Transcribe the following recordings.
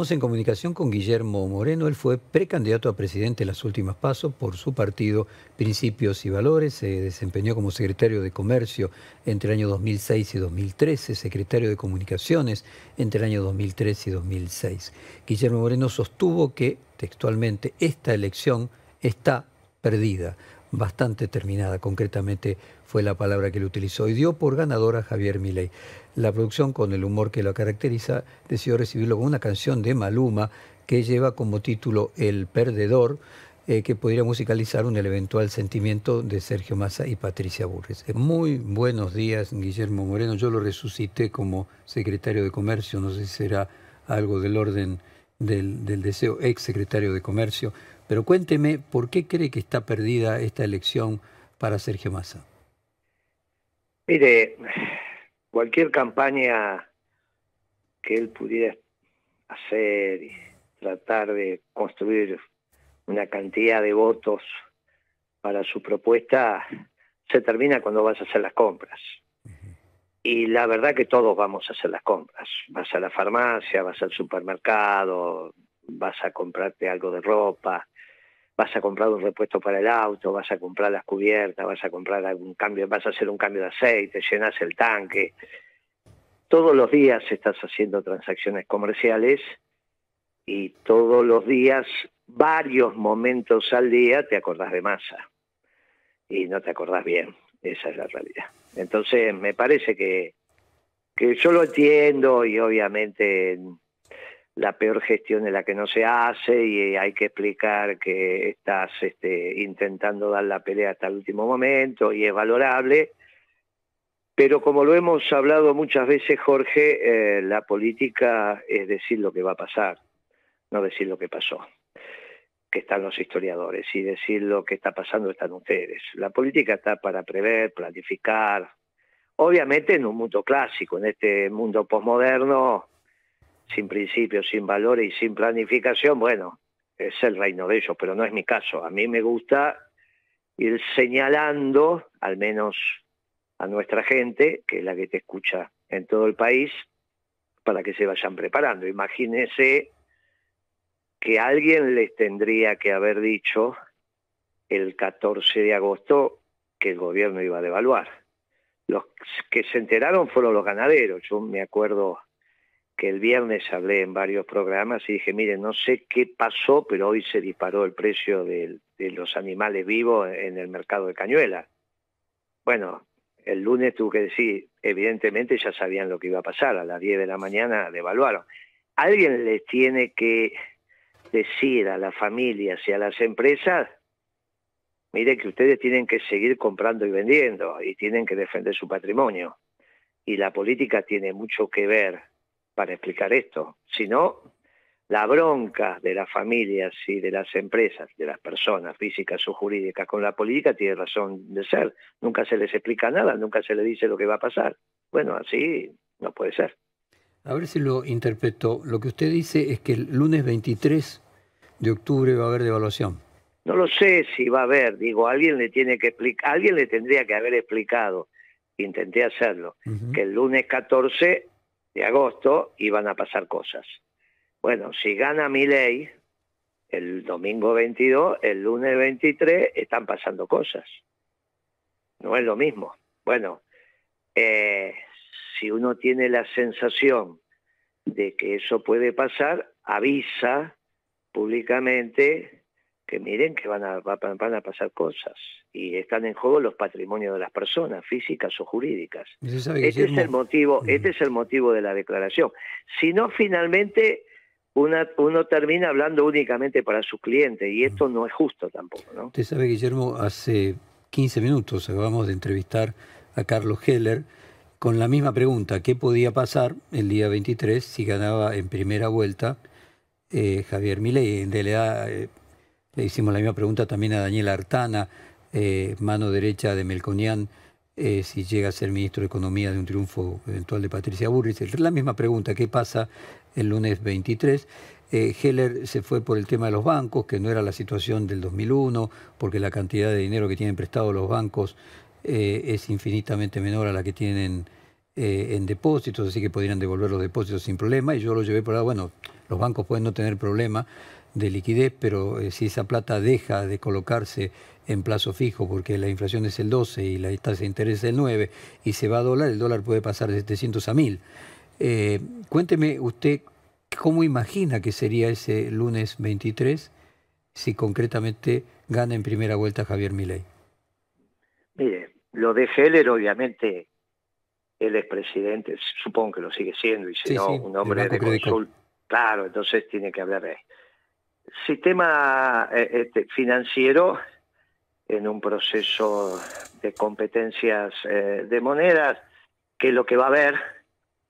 Estamos en comunicación con Guillermo Moreno. Él fue precandidato a presidente en las últimas pasos por su partido Principios y Valores. Se desempeñó como secretario de Comercio entre el año 2006 y 2013, secretario de Comunicaciones entre el año 2003 y 2006. Guillermo Moreno sostuvo que, textualmente, esta elección está perdida, bastante terminada, concretamente fue la palabra que le utilizó, y dio por ganadora a Javier Milei. La producción, con el humor que lo caracteriza, decidió recibirlo con una canción de Maluma que lleva como título El Perdedor, eh, que podría musicalizar un eventual sentimiento de Sergio Massa y Patricia Burres. Eh, muy buenos días, Guillermo Moreno. Yo lo resucité como secretario de Comercio, no sé si será algo del orden del, del deseo, ex secretario de Comercio, pero cuénteme, ¿por qué cree que está perdida esta elección para Sergio Massa? Mire, cualquier campaña que él pudiera hacer y tratar de construir una cantidad de votos para su propuesta se termina cuando vas a hacer las compras. Y la verdad que todos vamos a hacer las compras. Vas a la farmacia, vas al supermercado, vas a comprarte algo de ropa, vas a comprar un repuesto para el auto, vas a comprar las cubiertas, vas a comprar algún cambio, vas a hacer un cambio de aceite, llenas el tanque. Todos los días estás haciendo transacciones comerciales y todos los días, varios momentos al día, te acordás de masa y no te acordás bien. Esa es la realidad. Entonces, me parece que, que yo lo entiendo y obviamente la peor gestión es la que no se hace y hay que explicar que estás este, intentando dar la pelea hasta el último momento y es valorable. Pero como lo hemos hablado muchas veces, Jorge, eh, la política es decir lo que va a pasar, no decir lo que pasó, que están los historiadores, y decir lo que está pasando están ustedes. La política está para prever, planificar. Obviamente en un mundo clásico, en este mundo posmoderno, sin principios, sin valores y sin planificación, bueno, es el reino de ellos, pero no es mi caso. A mí me gusta ir señalando, al menos a nuestra gente, que es la que te escucha en todo el país, para que se vayan preparando. Imagínense que alguien les tendría que haber dicho el 14 de agosto que el gobierno iba a devaluar. Los que se enteraron fueron los ganaderos. Yo me acuerdo que el viernes hablé en varios programas y dije, miren, no sé qué pasó, pero hoy se disparó el precio de, los animales vivos en el mercado de Cañuela. Bueno, el lunes tuve que decir, evidentemente ya sabían lo que iba a pasar, a las 10 de la mañana devaluaron. Alguien les tiene que decir a las familias y a las empresas, miren que ustedes tienen que seguir comprando y vendiendo y tienen que defender su patrimonio. Y la política tiene mucho que ver para explicar esto, sino la bronca de las familias y de las empresas, de las personas físicas o jurídicas con la política tiene razón de ser. Nunca se les explica nada, nunca se les dice lo que va a pasar. Bueno, así no puede ser. A ver si lo interpreto. Lo que usted dice es que el lunes 23 de octubre va a haber devaluación. No lo sé si va a haber, digo, alguien le tiene que explicar, alguien le tendría que haber explicado, intenté hacerlo, que el lunes 14 de agosto iban a pasar cosas. Bueno, si gana mi ley, el domingo 22, el lunes 23, están pasando cosas. No es lo mismo. Bueno, eh, si uno tiene la sensación de que eso puede pasar, avisa públicamente que miren que van a, van a pasar cosas y están en juego los patrimonios de las personas, físicas o jurídicas. Este es el motivo, este es el motivo de la declaración. Si no, finalmente uno termina hablando únicamente para sus clientes y esto no es justo tampoco. ¿no? Usted sabe, Guillermo, hace 15 minutos acabamos de entrevistar a Carlos Heller con la misma pregunta, ¿qué podía pasar el día 23 si ganaba en primera vuelta eh, Javier Milei? En realidad eh, le hicimos la misma pregunta también a Daniel Artana, eh, mano derecha de Melconian, eh, si llega a ser ministro de Economía de un triunfo eventual de Patricia Burris. La misma pregunta, ¿qué pasa el lunes 23? Eh, Heller se fue por el tema de los bancos, que no era la situación del 2001, porque la cantidad de dinero que tienen prestado los bancos es infinitamente menor a la que tienen en depósitos, así que podrían devolver los depósitos sin problema. Y yo lo llevé por ahí, bueno, los bancos pueden no tener problema de liquidez, pero eh, si esa plata deja de colocarse en plazo fijo, porque la inflación es el 12 y la tasa de interés es el 9, y se va a dólar, el dólar puede pasar de 700 a 1000. Eh, cuénteme usted cómo imagina que sería ese lunes 23 si concretamente gana en primera vuelta Javier Milei. Mire, lo de Heller obviamente él es presidente, supongo que lo sigue siendo, y si no, un hombre de consul, claro, entonces tiene que hablar de Sistema eh, este, financiero en un proceso de competencias eh, de monedas, que lo que va a haber,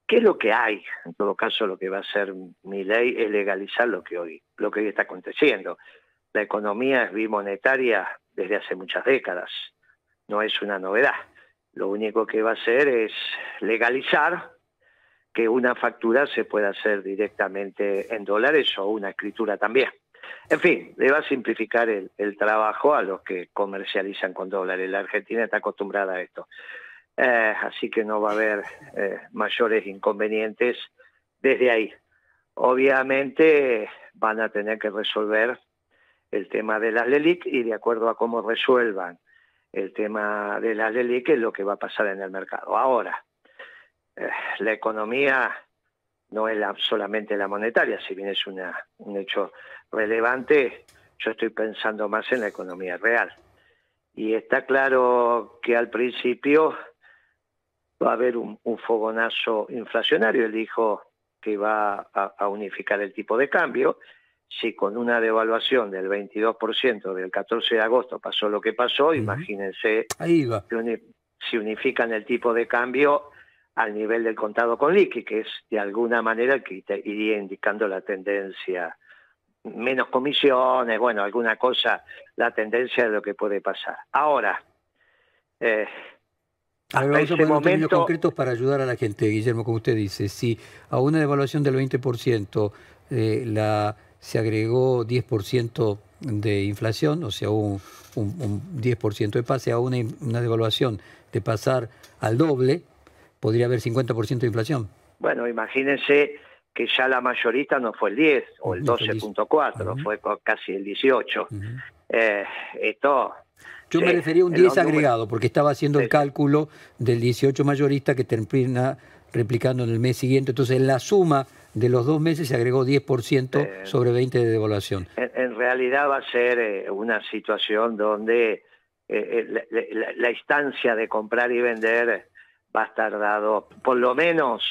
que es lo que hay, en todo caso lo que va a hacer mi ley es legalizar lo que hoy, lo que hoy está aconteciendo. La economía es bimonetaria desde hace muchas décadas, no es una novedad. Lo único que va a hacer es legalizar que una factura se pueda hacer directamente en dólares o una escritura también. En fin, le va a simplificar el, trabajo a los que comercializan con dólares. La Argentina está acostumbrada a esto. Eh, así que no va a haber eh, mayores inconvenientes desde ahí. Obviamente van a tener que resolver el tema de las LELIC y de acuerdo a cómo resuelvan el tema de las LELIC es lo que va a pasar en el mercado. Ahora, eh, la economía no es solamente la monetaria, si bien es una, un hecho relevante, yo estoy pensando más en la economía real. Y está claro que al principio va a haber un, fogonazo inflacionario. Él dijo que va a, unificar el tipo de cambio. Si con una devaluación del 22% del 14 de agosto pasó lo que pasó, imagínense Ahí va. si unifican el tipo de cambio al nivel del contado con liqui, que es de alguna manera el que iría indicando la tendencia, menos comisiones, bueno, alguna cosa, la tendencia de lo que puede pasar. Ahora, eh, hasta ese momento... concretos para ayudar a la gente, Guillermo, como usted dice, si a una devaluación del 20% eh, la, se agregó 10% de inflación, o sea, un, un, 10% de pase a una, una devaluación de pasar al doble, podría haber 50% de inflación. Bueno, imagínense que ya la mayorita no fue el 10 o el 12.4, fue casi el 18. Eh, esto... Yo me refería a un 10 agregado, porque estaba haciendo el cálculo del 18 mayorista que termina replicando en el mes siguiente. Entonces, en la suma de los dos meses se agregó 10% eh, sobre 20 de devaluación. En, realidad va a ser eh, una situación donde la, instancia de comprar y vender va a estar dado, por lo menos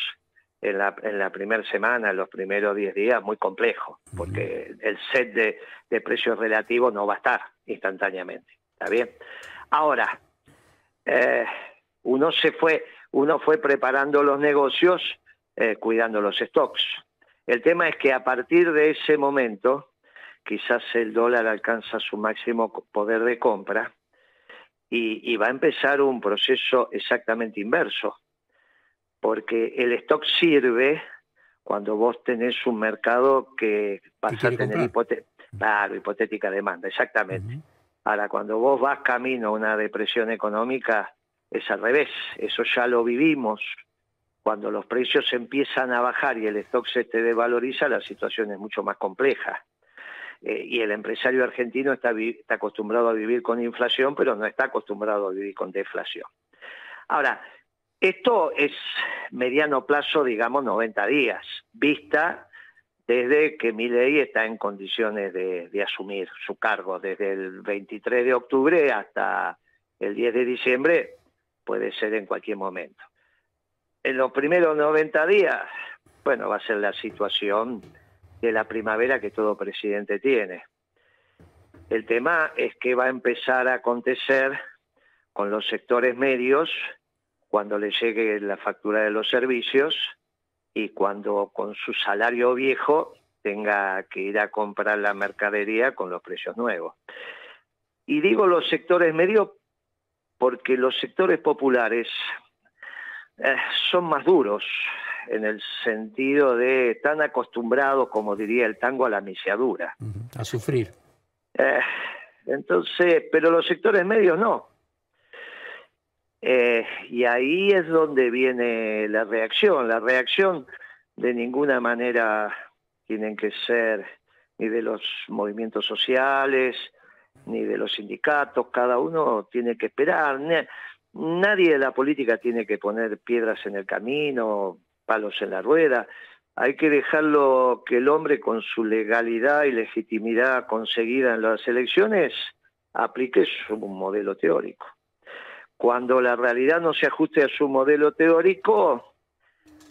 en la, en la primera semana, en los primeros 10 días, muy complejo, porque el set de, de, precios relativos no va a estar instantáneamente. ¿Está bien? Ahora, eh, uno se fue, uno fue preparando los negocios, eh, cuidando los stocks. El tema es que a partir de ese momento, quizás el dólar alcanza su máximo poder de compra y, va a empezar un proceso exactamente inverso, porque el stock sirve cuando vos tenés un mercado que vas a tener hipotética demanda, exactamente. Ahora, cuando vos vas camino a una depresión económica, es al revés, eso ya lo vivimos. Cuando los precios empiezan a bajar y el stock se te devaloriza, la situación es mucho más compleja. Eh, y el empresario argentino está, está acostumbrado a vivir con inflación, pero no está acostumbrado a vivir con deflación. Ahora, esto es mediano plazo, digamos 90 días, vista desde que ley está en condiciones de, asumir su cargo, desde el 23 de octubre hasta el 10 de diciembre, puede ser en cualquier momento. En los primeros 90 días, bueno, va a ser la situación de la primavera que todo presidente tiene. El tema es que va a empezar a acontecer con los sectores medios cuando le llegue la factura de los servicios y cuando con su salario viejo tenga que ir a comprar la mercadería con los precios nuevos. Y digo los sectores medios porque los sectores populares eh, son más duros, en el sentido de tan acostumbrados, como diría el tango, a la misiadura. A sufrir. Eh, entonces, pero los sectores medios no. Eh, y ahí es donde viene la reacción. La reacción de ninguna manera tienen que ser ni de los movimientos sociales, ni de los sindicatos, cada uno tiene que esperar. Nadie de la política tiene que poner piedras en el camino, palos en la rueda. Hay que dejarlo que el hombre con su legalidad y legitimidad conseguida en las elecciones aplique su modelo teórico. Cuando la realidad no se ajuste a su modelo teórico,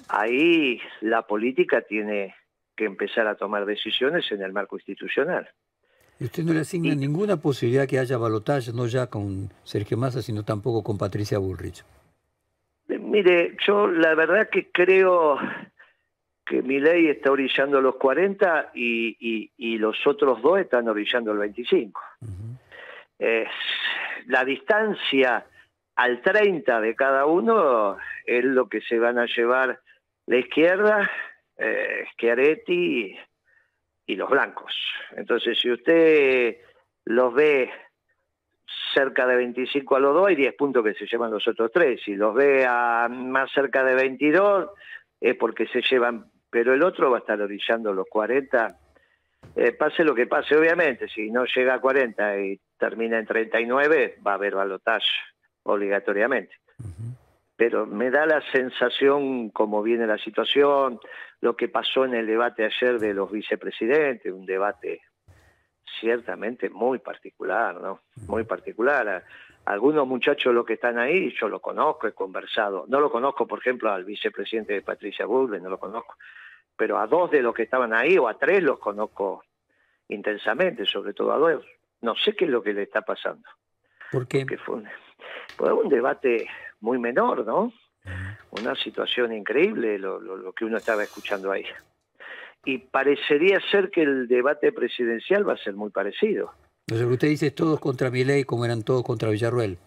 ahí la política tiene que empezar a tomar decisiones en el marco institucional. ¿Y usted no le asigna ninguna posibilidad que haya balotaje, no ya con Sergio Massa, sino tampoco con Patricia Bullrich? Mire, yo la verdad que creo que mi ley está orillando los 40 y, los otros dos están orillando el 25. la distancia al 30 de cada uno es lo que se van a llevar la izquierda, eh, Schiaretti y los blancos. Entonces, si usted los ve cerca de 25 a los dos, hay 10 puntos que se llevan los otros tres. Si los ve a más cerca de 22, es porque se llevan, pero el otro va a estar orillando los 40. Eh, pase lo que pase, obviamente, si no llega a 40 y termina en 39, va a haber balotaje obligatoriamente. Pero me da la sensación, como viene la situación, lo que pasó en el debate ayer de los vicepresidentes, un debate ciertamente muy particular, ¿no? Muy particular. Algunos muchachos los que están ahí, yo lo conozco, he conversado. No lo conozco, por ejemplo, al vicepresidente de Patricia Bullrich, no lo conozco. Pero a dos de los que estaban ahí, o a tres, los conozco intensamente, sobre todo a dos. No sé qué es lo que le está pasando. ¿Por qué? fue un, fue un debate muy menor, ¿no? Una situación increíble lo, lo, que uno estaba escuchando ahí. Y parecería ser que el debate presidencial va a ser muy parecido. O sea, usted dice todos contra ley como eran todos contra Villarruel.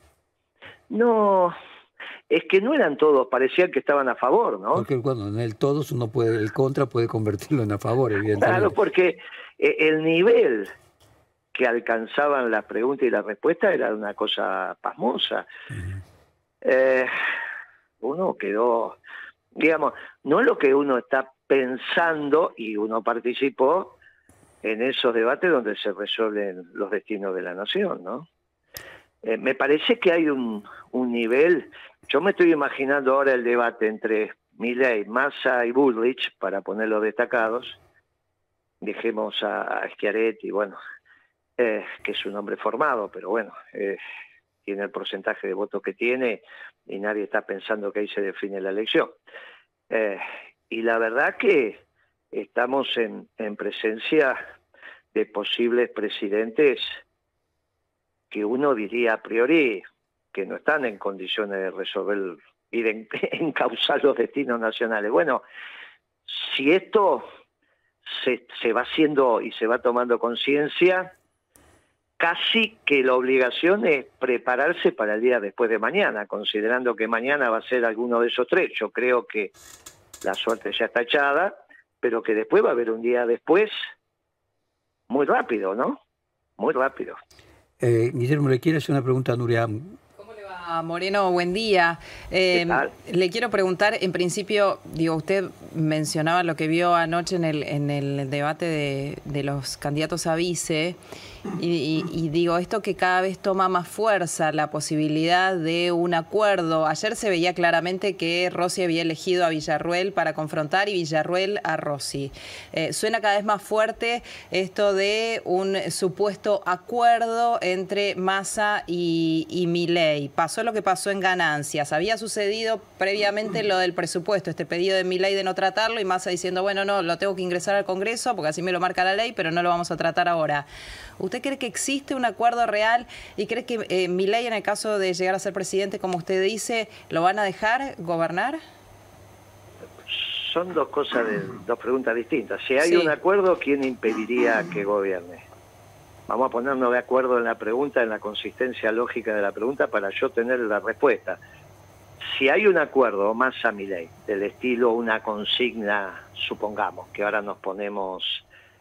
No, es que no eran todos, parecían que estaban a favor, ¿no? Porque cuando en el todos uno puede, el contra puede convertirlo en a favor, evidentemente. Claro, porque eh, el nivel que alcanzaban la pregunta y la respuesta era una cosa pasmosa. Eh, uno quedó, digamos, no es lo que uno está pensando y uno participó en esos debates donde se resuelven los destinos de la nación, ¿no? Eh, me parece que hay un, nivel, yo me estoy imaginando ahora el debate entre Milley, Massa y Bullrich, para ponerlos destacados, dejemos a, Schiaretti, bueno, eh, que es un hombre formado, pero bueno, eh, tiene el porcentaje de votos que tiene y nadie está pensando que ahí se define la elección. Y la verdad que estamos en, presencia de posibles presidentes que uno diría a priori que no están en condiciones de resolver y de encauzar los destinos nacionales. Bueno, si esto se, se va haciendo y se va tomando conciencia, casi que la obligación es prepararse para el día después de mañana, considerando que mañana va a ser alguno de esos tres. Yo creo que la suerte ya está echada, pero que después va a haber un día después muy rápido, ¿no? Muy rápido. Eh, Guillermo, le quiero hacer una pregunta a Nuria. ¿Cómo le va, Moreno? Buen día. Eh, le quiero preguntar, en principio, digo, usted mencionaba lo que vio anoche en el, en el debate de, de los candidatos a vice. Y, digo, esto que cada vez toma más fuerza, la posibilidad de un acuerdo. Ayer se veía claramente que Rossi había elegido a Villarruel para confrontar y Villarruel a Rossi. Eh, suena cada vez más fuerte esto de un supuesto acuerdo entre Massa y, y Milei. Pasó lo que pasó en ganancias. Había sucedido previamente lo del presupuesto, este pedido de Milei de no tratarlo y Massa diciendo, bueno, no, lo tengo que ingresar al Congreso porque así me lo marca la ley, pero no lo vamos a tratar ahora. ¿Usted cree que existe un acuerdo real y cree que eh, mi ley, en el caso de llegar a ser presidente, como usted dice, lo van a dejar gobernar? Son dos cosas, de, dos preguntas distintas. Si hay un acuerdo, ¿quién impediría que gobierne? Vamos a ponernos de acuerdo en la pregunta, en la consistencia lógica de la pregunta para yo tener la respuesta. Si hay un acuerdo más a mi ley, del estilo una consigna, supongamos, que ahora nos ponemos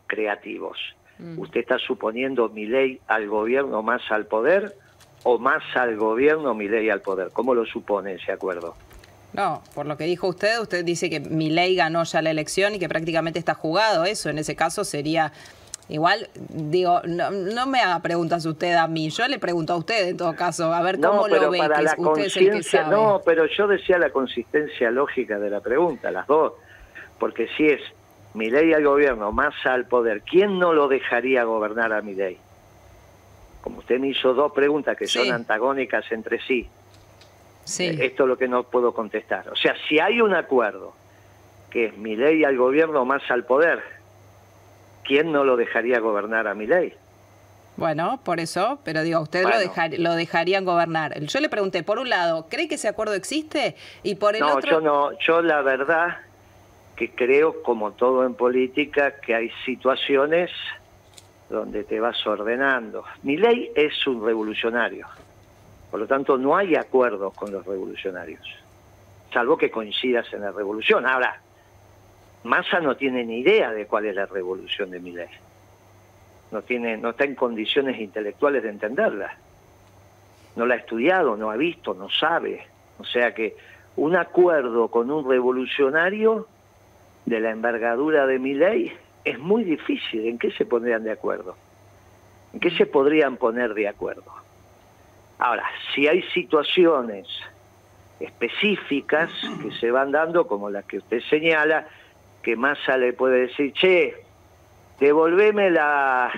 creativos, Mm. ¿Usted está suponiendo mi ley al gobierno más al poder o más al gobierno mi ley al poder? ¿Cómo lo supone ese acuerdo? No, por lo que dijo usted, usted dice que mi ley ganó ya la elección y que prácticamente está jugado. Eso en ese caso sería Igual, digo, no, me haga preguntas usted a mí, yo le pregunto a usted en todo caso, a ver cómo lo ve, que usted es el que sabe. No, pero yo decía la consistencia lógica de la pregunta, las dos, porque si es mi ley al gobierno, más al poder, ¿quién no lo dejaría gobernar a mi ley? Como usted me hizo dos preguntas que son antagónicas entre sí. Sí. Eh, esto es lo que no puedo contestar. O sea, si hay un acuerdo que es mi ley al gobierno más al poder, ¿quién no lo dejaría gobernar a mi ley? Bueno, por eso, pero digo, usted lo, dejar, lo dejarían gobernar. Yo le pregunté, por un lado, ¿cree que ese acuerdo existe? Y por el no, otro... yo no, yo la verdad que creo, como todo en política, que hay situaciones donde te vas ordenando. Mi ley es un revolucionario, por lo tanto no hay acuerdos con los revolucionarios, salvo que coincidas en la revolución. Ahora, Massa no tiene ni idea de cuál es la revolución de Milei. No, tiene, no está en condiciones intelectuales de entenderla. No la ha estudiado, no ha visto, no sabe. O sea que un acuerdo con un revolucionario de la envergadura de Milei es muy difícil. ¿En qué se pondrían de acuerdo? ¿En qué se podrían poner de acuerdo? Ahora, si hay situaciones específicas que se van dando, como las que usted señala, que Massa le puede decir, che, devolveme la,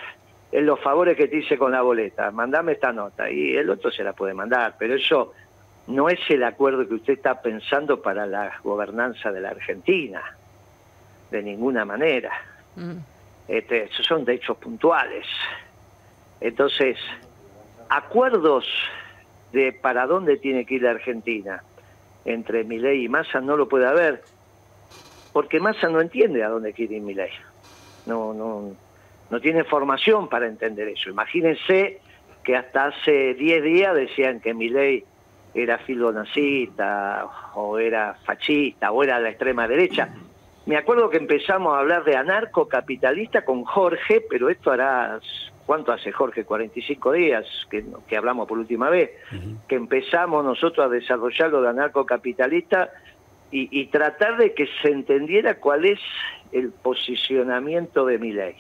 en los favores que te hice con la boleta, mandame esta nota, y el otro se la puede mandar, pero eso no es el acuerdo que usted está pensando para la gobernanza de la Argentina, de ninguna manera. Mm. Este, esos son de hechos puntuales. Entonces, acuerdos de para dónde tiene que ir la Argentina entre Milei y Massa no lo puede haber porque Massa no entiende a dónde quiere ir Milei. No, no, no tiene formación para entender eso. Imagínense que hasta hace 10 días decían que Milei era filonacista o era fascista o era la extrema derecha. Me acuerdo que empezamos a hablar de anarcocapitalista con Jorge, pero esto hará, ¿cuánto hace Jorge? 45 días que, que hablamos por última vez, que empezamos nosotros a desarrollar lo de anarcocapitalista y, tratar de que se entendiera cuál es el posicionamiento de mi ley.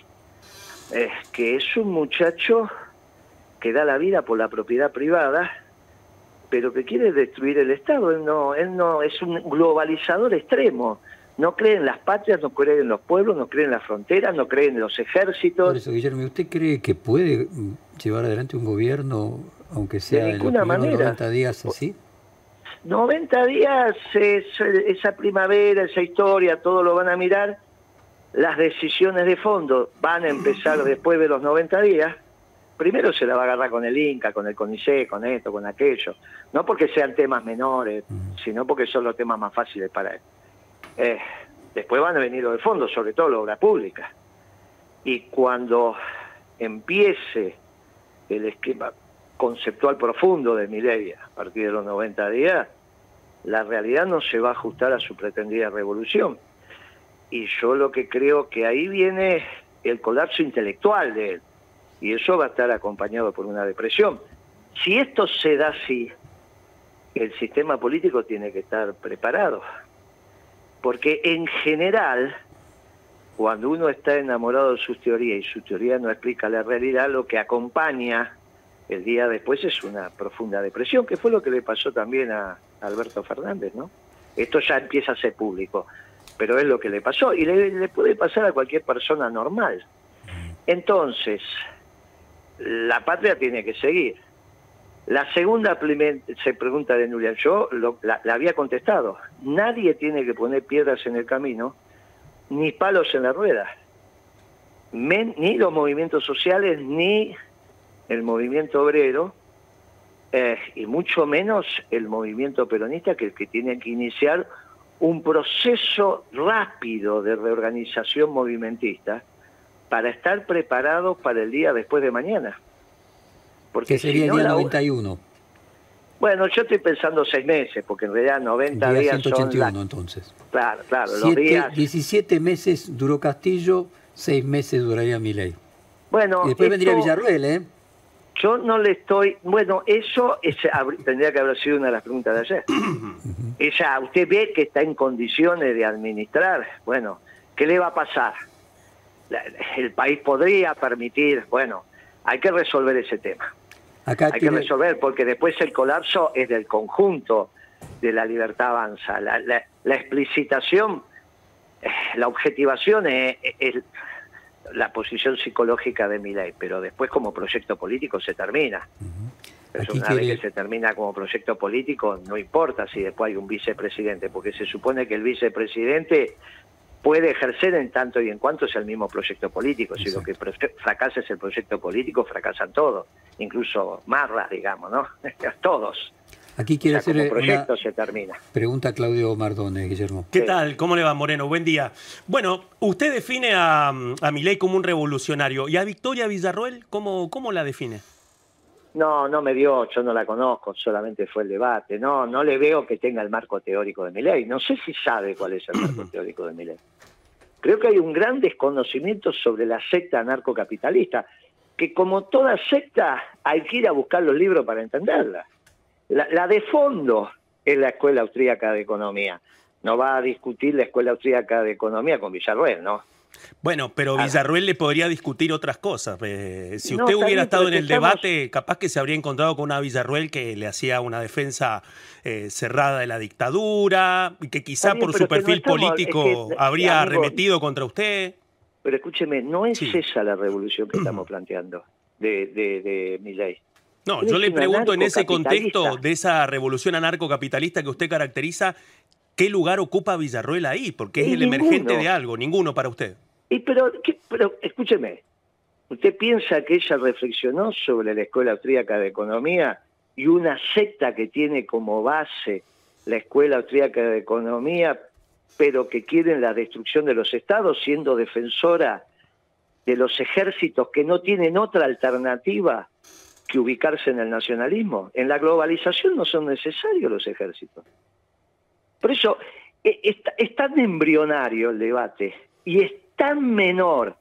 Es que es un muchacho que da la vida por la propiedad privada, pero que quiere destruir el Estado. Él no, él no es un globalizador extremo. No cree en las patrias, no cree en los pueblos, no cree en las fronteras, no cree en los ejércitos. Por eso, Guillermo, ¿usted cree que puede llevar adelante un gobierno, aunque sea de ninguna en los manera. 90 días así? 90 días, es, esa primavera, esa historia, todo lo van a mirar. Las decisiones de fondo van a empezar después de los 90 días. Primero se la va a agarrar con el Inca, con el CONICE, con esto, con aquello. No porque sean temas menores, sino porque son los temas más fáciles para él. Eh, después van a venir los de fondo, sobre todo la obra pública. Y cuando empiece el esquema conceptual profundo de ley a partir de los 90 días, la realidad no se va a ajustar a su pretendida revolución. Y yo lo que creo que ahí viene el colapso intelectual de él, y eso va a estar acompañado por una depresión. Si esto se da así, el sistema político tiene que estar preparado, porque en general, cuando uno está enamorado de sus teorías y su teoría no explica la realidad, lo que acompaña el día después es una profunda depresión, que fue lo que le pasó también a Alberto Fernández, ¿no? Esto ya empieza a ser público, pero es lo que le pasó y le, puede pasar a cualquier persona normal. Entonces, la patria tiene que seguir. La segunda se pregunta de Nuria, yo la, había contestado, nadie tiene que poner piedras en el camino, ni palos en la rueda, ni los movimientos sociales, ni el movimiento obrero eh, y mucho menos el movimiento peronista que, que tiene que iniciar un proceso rápido de reorganización movimentista para estar preparados para el día después de mañana. Porque sería el día 91. Bueno, yo estoy pensando seis meses, porque en realidad 90 días 181 entonces. Claro, claro, los días... 17 meses duró Castillo, seis meses duraría Milei. Bueno, y después vendría Villarruel, ¿eh? Yo no le estoy, bueno, eso tendría que haber sido una de las preguntas de ayer. Ella, usted ve que está en condiciones de administrar, bueno, ¿qué le va a pasar? el país podría permitir, bueno, hay que resolver ese tema. Acá hay que resolver porque después el colapso es del conjunto de la libertad avanza. La, explicitación, eh, la objetivación es, la posición psicológica de mi ley, pero después como proyecto político se termina. una vez que se termina como proyecto político, no importa si después hay un vicepresidente, porque se supone que el vicepresidente puede ejercer en tanto y en cuanto sea el mismo proyecto político. Si lo que fracasa es el proyecto político, fracasan todos, incluso Marra, digamos, ¿no? todos. Aquí quiere hacer el proyecto se termina. Pregunta Claudio Mardone, Guillermo. ¿Qué tal? ¿Cómo le va, Moreno? Buen día. Bueno, usted define a, a Milei como un revolucionario. ¿Y a Victoria Villarroel cómo, cómo la define? No, no me dio, yo no la conozco, solamente fue el debate. No, no le veo que tenga el marco teórico de mi ley. No sé si sabe cuál es el marco teórico de mi ley. Creo que hay un gran desconocimiento sobre la secta anarcocapitalista, que como toda secta hay que ir a buscar los libros para entenderla. La, la de fondo es la Escuela Austríaca de Economía. No va a discutir la Escuela Austríaca de Economía con Villarruel, ¿no? Bueno, pero ah. Villarruel le podría discutir otras cosas. Eh, si usted hubiera estado en el debate, capaz que se habría encontrado con una Villarruel que le hacía una defensa eh, cerrada de la dictadura, y que quizá por su perfil político habría arremetido contra usted. Pero escúcheme, no es esa la revolución que estamos planteando de, de, mi ley. No, yo le pregunto en ese contexto de esa revolución anarcocapitalista que usted caracteriza, ¿qué lugar ocupa Villarruel ahí? Porque es el emergente de algo, ninguno para usted. Y pero, pero escúcheme, ¿usted piensa que ella reflexionó sobre la Escuela Austríaca de Economía y una secta que tiene como base la Escuela Austríaca de Economía, pero que quieren la destrucción de los estados, siendo defensora de los ejércitos que no tienen otra alternativa que ubicarse en el nacionalismo? En la globalización no son necesarios los ejércitos. Por eso e, es, tan embrionario el debate y es tan menor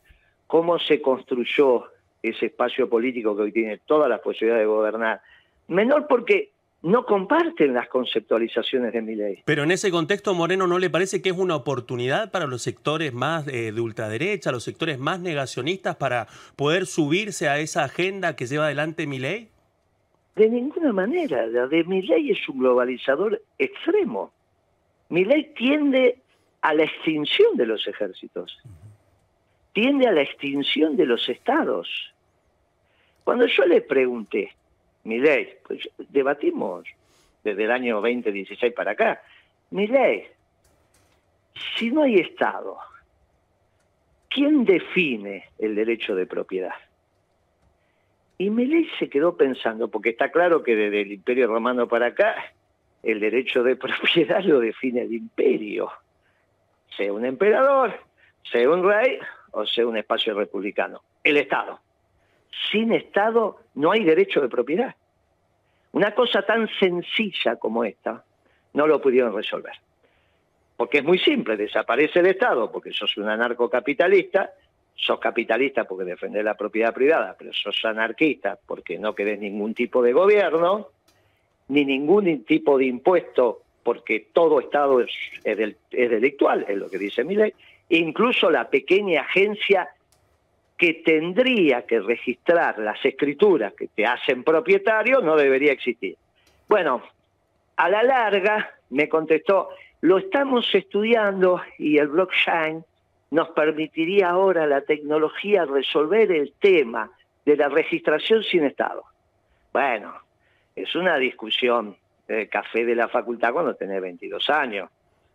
cómo se construyó ese espacio político que hoy tiene todas las posibilidades de gobernar. Menor porque no comparten las conceptualizaciones de mi ley. Pero en ese contexto, Moreno, ¿no le parece que es una oportunidad para los sectores más eh, de ultraderecha, los sectores más negacionistas, para poder subirse a esa agenda que lleva adelante mi ley? De ninguna manera. La de mi ley es un globalizador extremo. Mi ley tiende a la extinción de los ejércitos tiende a la extinción de los estados. Cuando yo le pregunté, mi ley, pues debatimos desde el año 2016 para acá, mi ley, si no hay estado, ¿quién define el derecho de propiedad? Y mi ley se quedó pensando, porque está claro que desde el Imperio Romano para acá, el derecho de propiedad lo define el imperio. Sea un emperador, sea un rey o sea un espacio republicano. El Estado. Sin Estado no hay derecho de propiedad. Una cosa tan sencilla como esta no lo pudieron resolver. Porque es muy simple, desaparece el Estado porque sos un anarcocapitalista, sos capitalista porque defendés la propiedad privada, pero sos anarquista porque no querés ningún tipo de gobierno, ni ningún tipo de impuesto porque todo Estado es, delictual, es lo que dice mi ley, incluso la pequeña agencia que tendría que registrar las escrituras que te hacen propietario no debería existir. Bueno, a la larga me contestó, lo estamos estudiando y el blockchain nos permitiría ahora la tecnología resolver el tema de la registración sin Estado. Bueno, es una discusión café de la facultad cuando tenés 22 años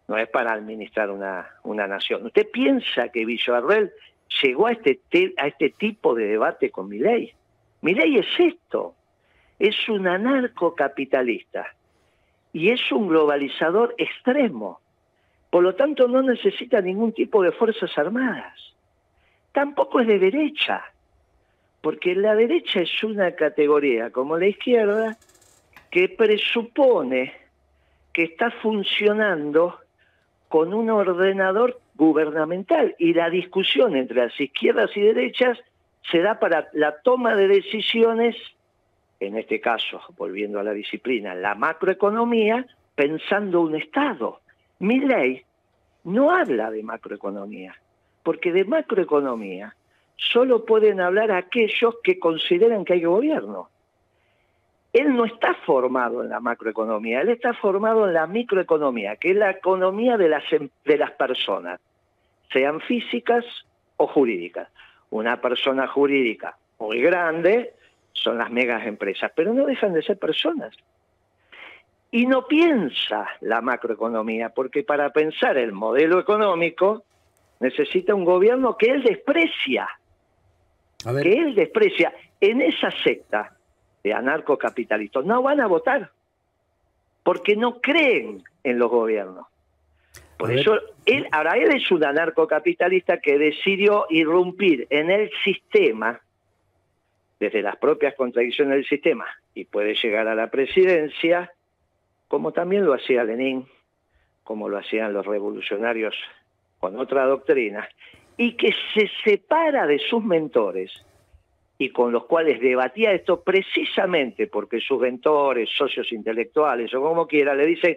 no es para administrar una, una nación. ¿Usted piensa que Villarreal llegó a este, a este tipo de debate con mi ley? Mi ley es esto, es un anarcocapitalista y es un globalizador extremo. Por lo tanto, no necesita ningún tipo de fuerzas armadas. Tampoco es de derecha, porque la derecha es una categoría como la izquierda que presupone que está funcionando con un ordenador gubernamental y la discusión entre las izquierdas y derechas se da para la toma de decisiones, en este caso, volviendo a la disciplina, la macroeconomía pensando un Estado. Mi ley no habla de macroeconomía, porque de macroeconomía solo pueden hablar aquellos que consideran que hay gobierno. Él no está formado en la macroeconomía, él está formado en la microeconomía, que es la economía de las, em, de las personas, sean físicas o jurídicas. Una persona jurídica muy grande son las megas empresas, pero no dejan de ser personas. Y no piensa la macroeconomía, porque para pensar el modelo económico necesita un gobierno que él desprecia que él desprecia, en esa secta anarcocapitalistas no van a votar, porque no creen en los gobiernos. Por eso, él, ahora él es un anarcocapitalista que decidió irrumpir en el sistema, desde las propias contradicciones del sistema, y puede llegar a la presidencia, como también lo hacía Lenin, como lo hacían los revolucionarios con otra doctrina, y que se separa de sus mentores y con los cuales debatía esto precisamente porque sus mentores, socios intelectuales o como quiera, le dicen,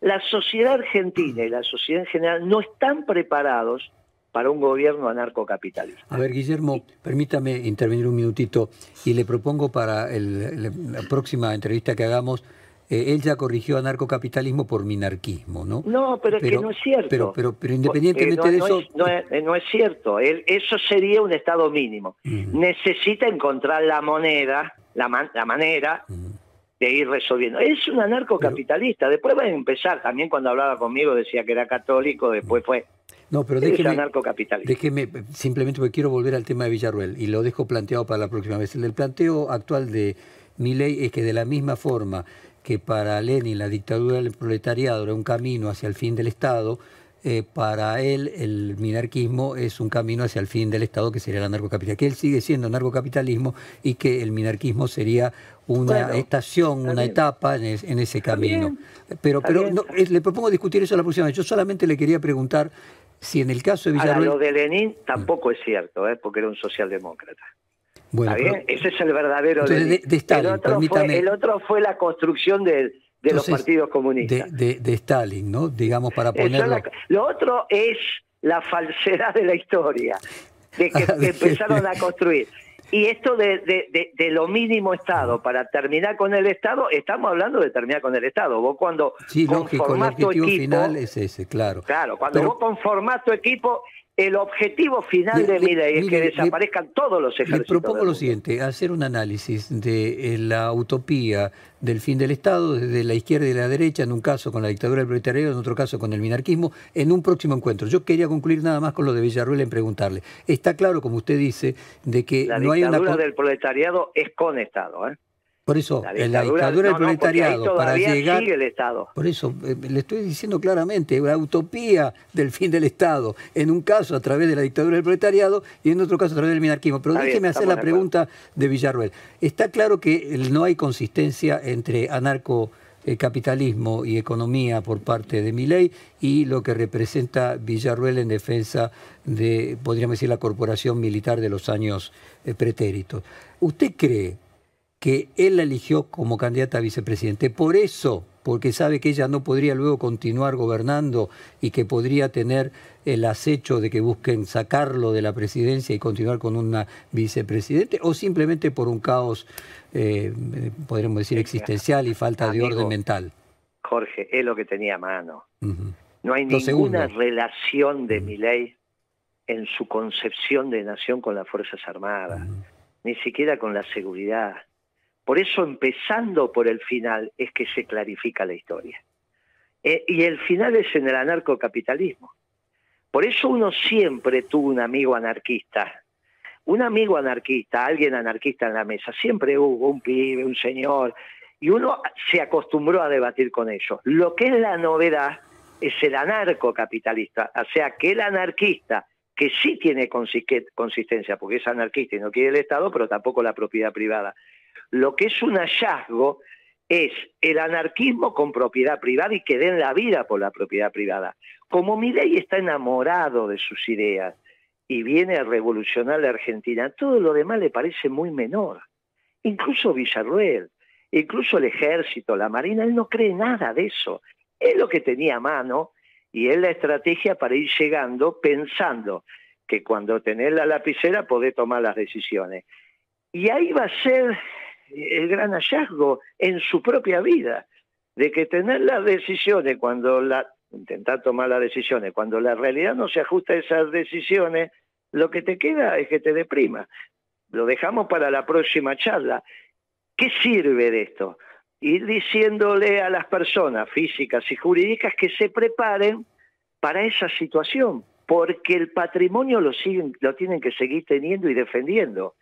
la sociedad argentina y la sociedad en general no están preparados para un gobierno anarcocapitalista. A ver, Guillermo, permítame intervenir un minutito y le propongo para la próxima entrevista que hagamos eh, él ya corrigió anarcocapitalismo por minarquismo, ¿no? No, pero, es que no es cierto. Pero, pero, pero independientemente de eso... no, es, cierto, eso sería un Estado mínimo. Necesita encontrar la moneda, la, la manera de ir resolviendo. Es un anarcocapitalista. después va a empezar, también cuando hablaba conmigo decía que era católico, después fue... No, pero déjeme, déjeme, simplemente porque quiero volver al tema de Villarruel y lo dejo planteado para la próxima vez. El planteo actual de mi ley es que de la misma forma que para Lenin la dictadura del proletariado era un camino hacia el fin del Estado, eh, para él el minarquismo es un camino hacia el fin del Estado, que sería el anarcocapitalismo. Que él sigue siendo anarcocapitalismo y que el minarquismo sería una estación, una etapa en, ese camino. pero pero le propongo discutir eso la próxima vez. Yo solamente le quería preguntar si en el caso de Villarreal... lo de Lenin tampoco es cierto, ¿eh? porque era un socialdemócrata. Bueno, Ese es el verdadero de, Stalin, el otro, fue, el otro fue la construcción de, los partidos comunistas. De, Stalin, ¿no? Digamos, para ponerlo... lo otro es la falsedad de la historia, de que empezaron a construir. Y esto de, lo mínimo Estado, para terminar con el Estado, estamos hablando de terminar con el Estado. Vos cuando sí, lógico, el objetivo final es ese, claro. Claro, cuando vos conformás tu equipo el objetivo final de mi ley es que desaparezcan todos los ejércitos. Le propongo lo siguiente, hacer un análisis de eh, la utopía del fin del Estado desde la izquierda y la derecha, en un caso con la dictadura del proletariado, en otro caso con el minarquismo, en un próximo encuentro. Yo quería concluir nada más con lo de Villarruel en preguntarle. Está claro, como usted dice, de que no hay una... La dictadura del proletariado es con Estado, ¿eh? Por eso, en la dictadura del proletariado, para llegar. el Estado. Por eso, eh, le estoy diciendo claramente, la utopía del fin del Estado, en un caso a través de la dictadura del proletariado y en otro caso a través del minarquismo. Pero déjeme hacer la pregunta de Villarruel. Está claro que no hay consistencia entre anarcocapitalismo y economía por parte de Miley y lo que representa Villarruel en defensa de, podríamos decir, la corporación militar de los años eh, pretéritos. ¿Usted cree que él la eligió como candidata a vicepresidente. Por eso, porque sabe que ella no podría luego continuar gobernando y que podría tener el acecho de que busquen sacarlo de la presidencia y continuar con una vicepresidente, o simplemente por un caos, eh, podríamos decir, existencial y falta de orden mental. Jorge, es lo que tenía a mano. No hay ninguna relación de mi ley en su concepción de nación con las Fuerzas Armadas, ni siquiera con la seguridad por eso, empezando por el final, es que se clarifica la historia. Eh, y el final es en el anarcocapitalismo. Por eso uno siempre tuvo un amigo anarquista. Un amigo anarquista, alguien anarquista en la mesa, siempre hubo un pibe, un señor, y uno se acostumbró a debatir con ellos. Lo que es la novedad es el anarcocapitalista, o sea, que el anarquista, que sí tiene consistencia, porque es anarquista y no quiere el Estado, pero tampoco la propiedad privada, lo que es un hallazgo es el anarquismo con propiedad privada y que den la vida por la propiedad privada. Como Milei está enamorado de sus ideas y viene a revolucionar la Argentina, todo lo demás le parece muy menor. Incluso Villarruel, incluso el ejército, la marina, él no cree nada de eso. Es lo que tenía a mano y es la estrategia para ir llegando pensando que cuando tenés la lapicera podés tomar las decisiones. Y ahí va a ser el gran hallazgo en su propia vida, de que tener las decisiones cuando la, intentar tomar las decisiones, cuando la realidad no se ajusta a esas decisiones, lo que te queda es que te deprima. Lo dejamos para la próxima charla. ¿Qué sirve de esto? Ir diciéndole a las personas físicas y jurídicas que se preparen para esa situación, porque el patrimonio lo, siguen, lo tienen que seguir teniendo y defendiendo.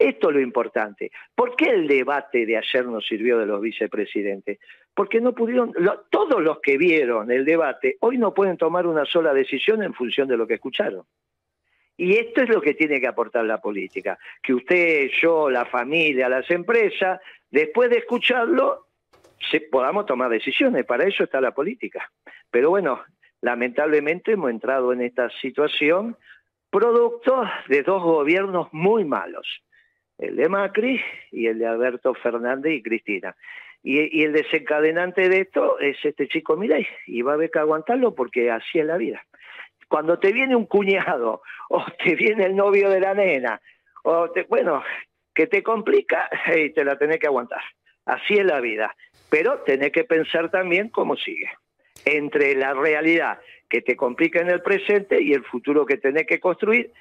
Esto es lo importante. ¿Por qué el debate de ayer nos sirvió de los vicepresidentes? Porque no pudieron, todos los que vieron el debate hoy no pueden tomar una sola decisión en función de lo que escucharon. Y esto es lo que tiene que aportar la política, que usted, yo, la familia, las empresas, después de escucharlo, podamos tomar decisiones. Para eso está la política. Pero bueno, lamentablemente hemos entrado en esta situación producto de dos gobiernos muy malos, el de Macri y el de Alberto Fernández y Cristina. Y, el desencadenante de esto es este chico Mirai, y va a haber que aguantarlo porque así es la vida. Cuando te viene un cuñado, o te viene el novio de la nena, o te, bueno, que te complica, y te la tenés que aguantar. Así es la vida. Pero tenés que pensar también cómo sigue entre la realidad que te complica en el presente y el futuro que tenés que construir,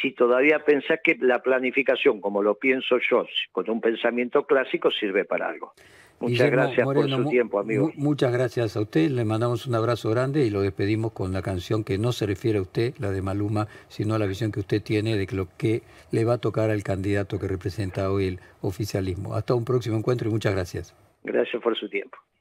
si todavía pensás que la planificación, como lo pienso yo, con un pensamiento clásico, sirve para algo. Muchas gracias por su tiempo, amigo. Muchas gracias a usted, le mandamos un abrazo grande y lo despedimos con la canción que no se refiere a usted, la de Maluma, sino a la visión que usted tiene de lo que le va a tocar al candidato que representa hoy el oficialismo. Hasta un próximo encuentro y muchas gracias. Gracias por su tiempo.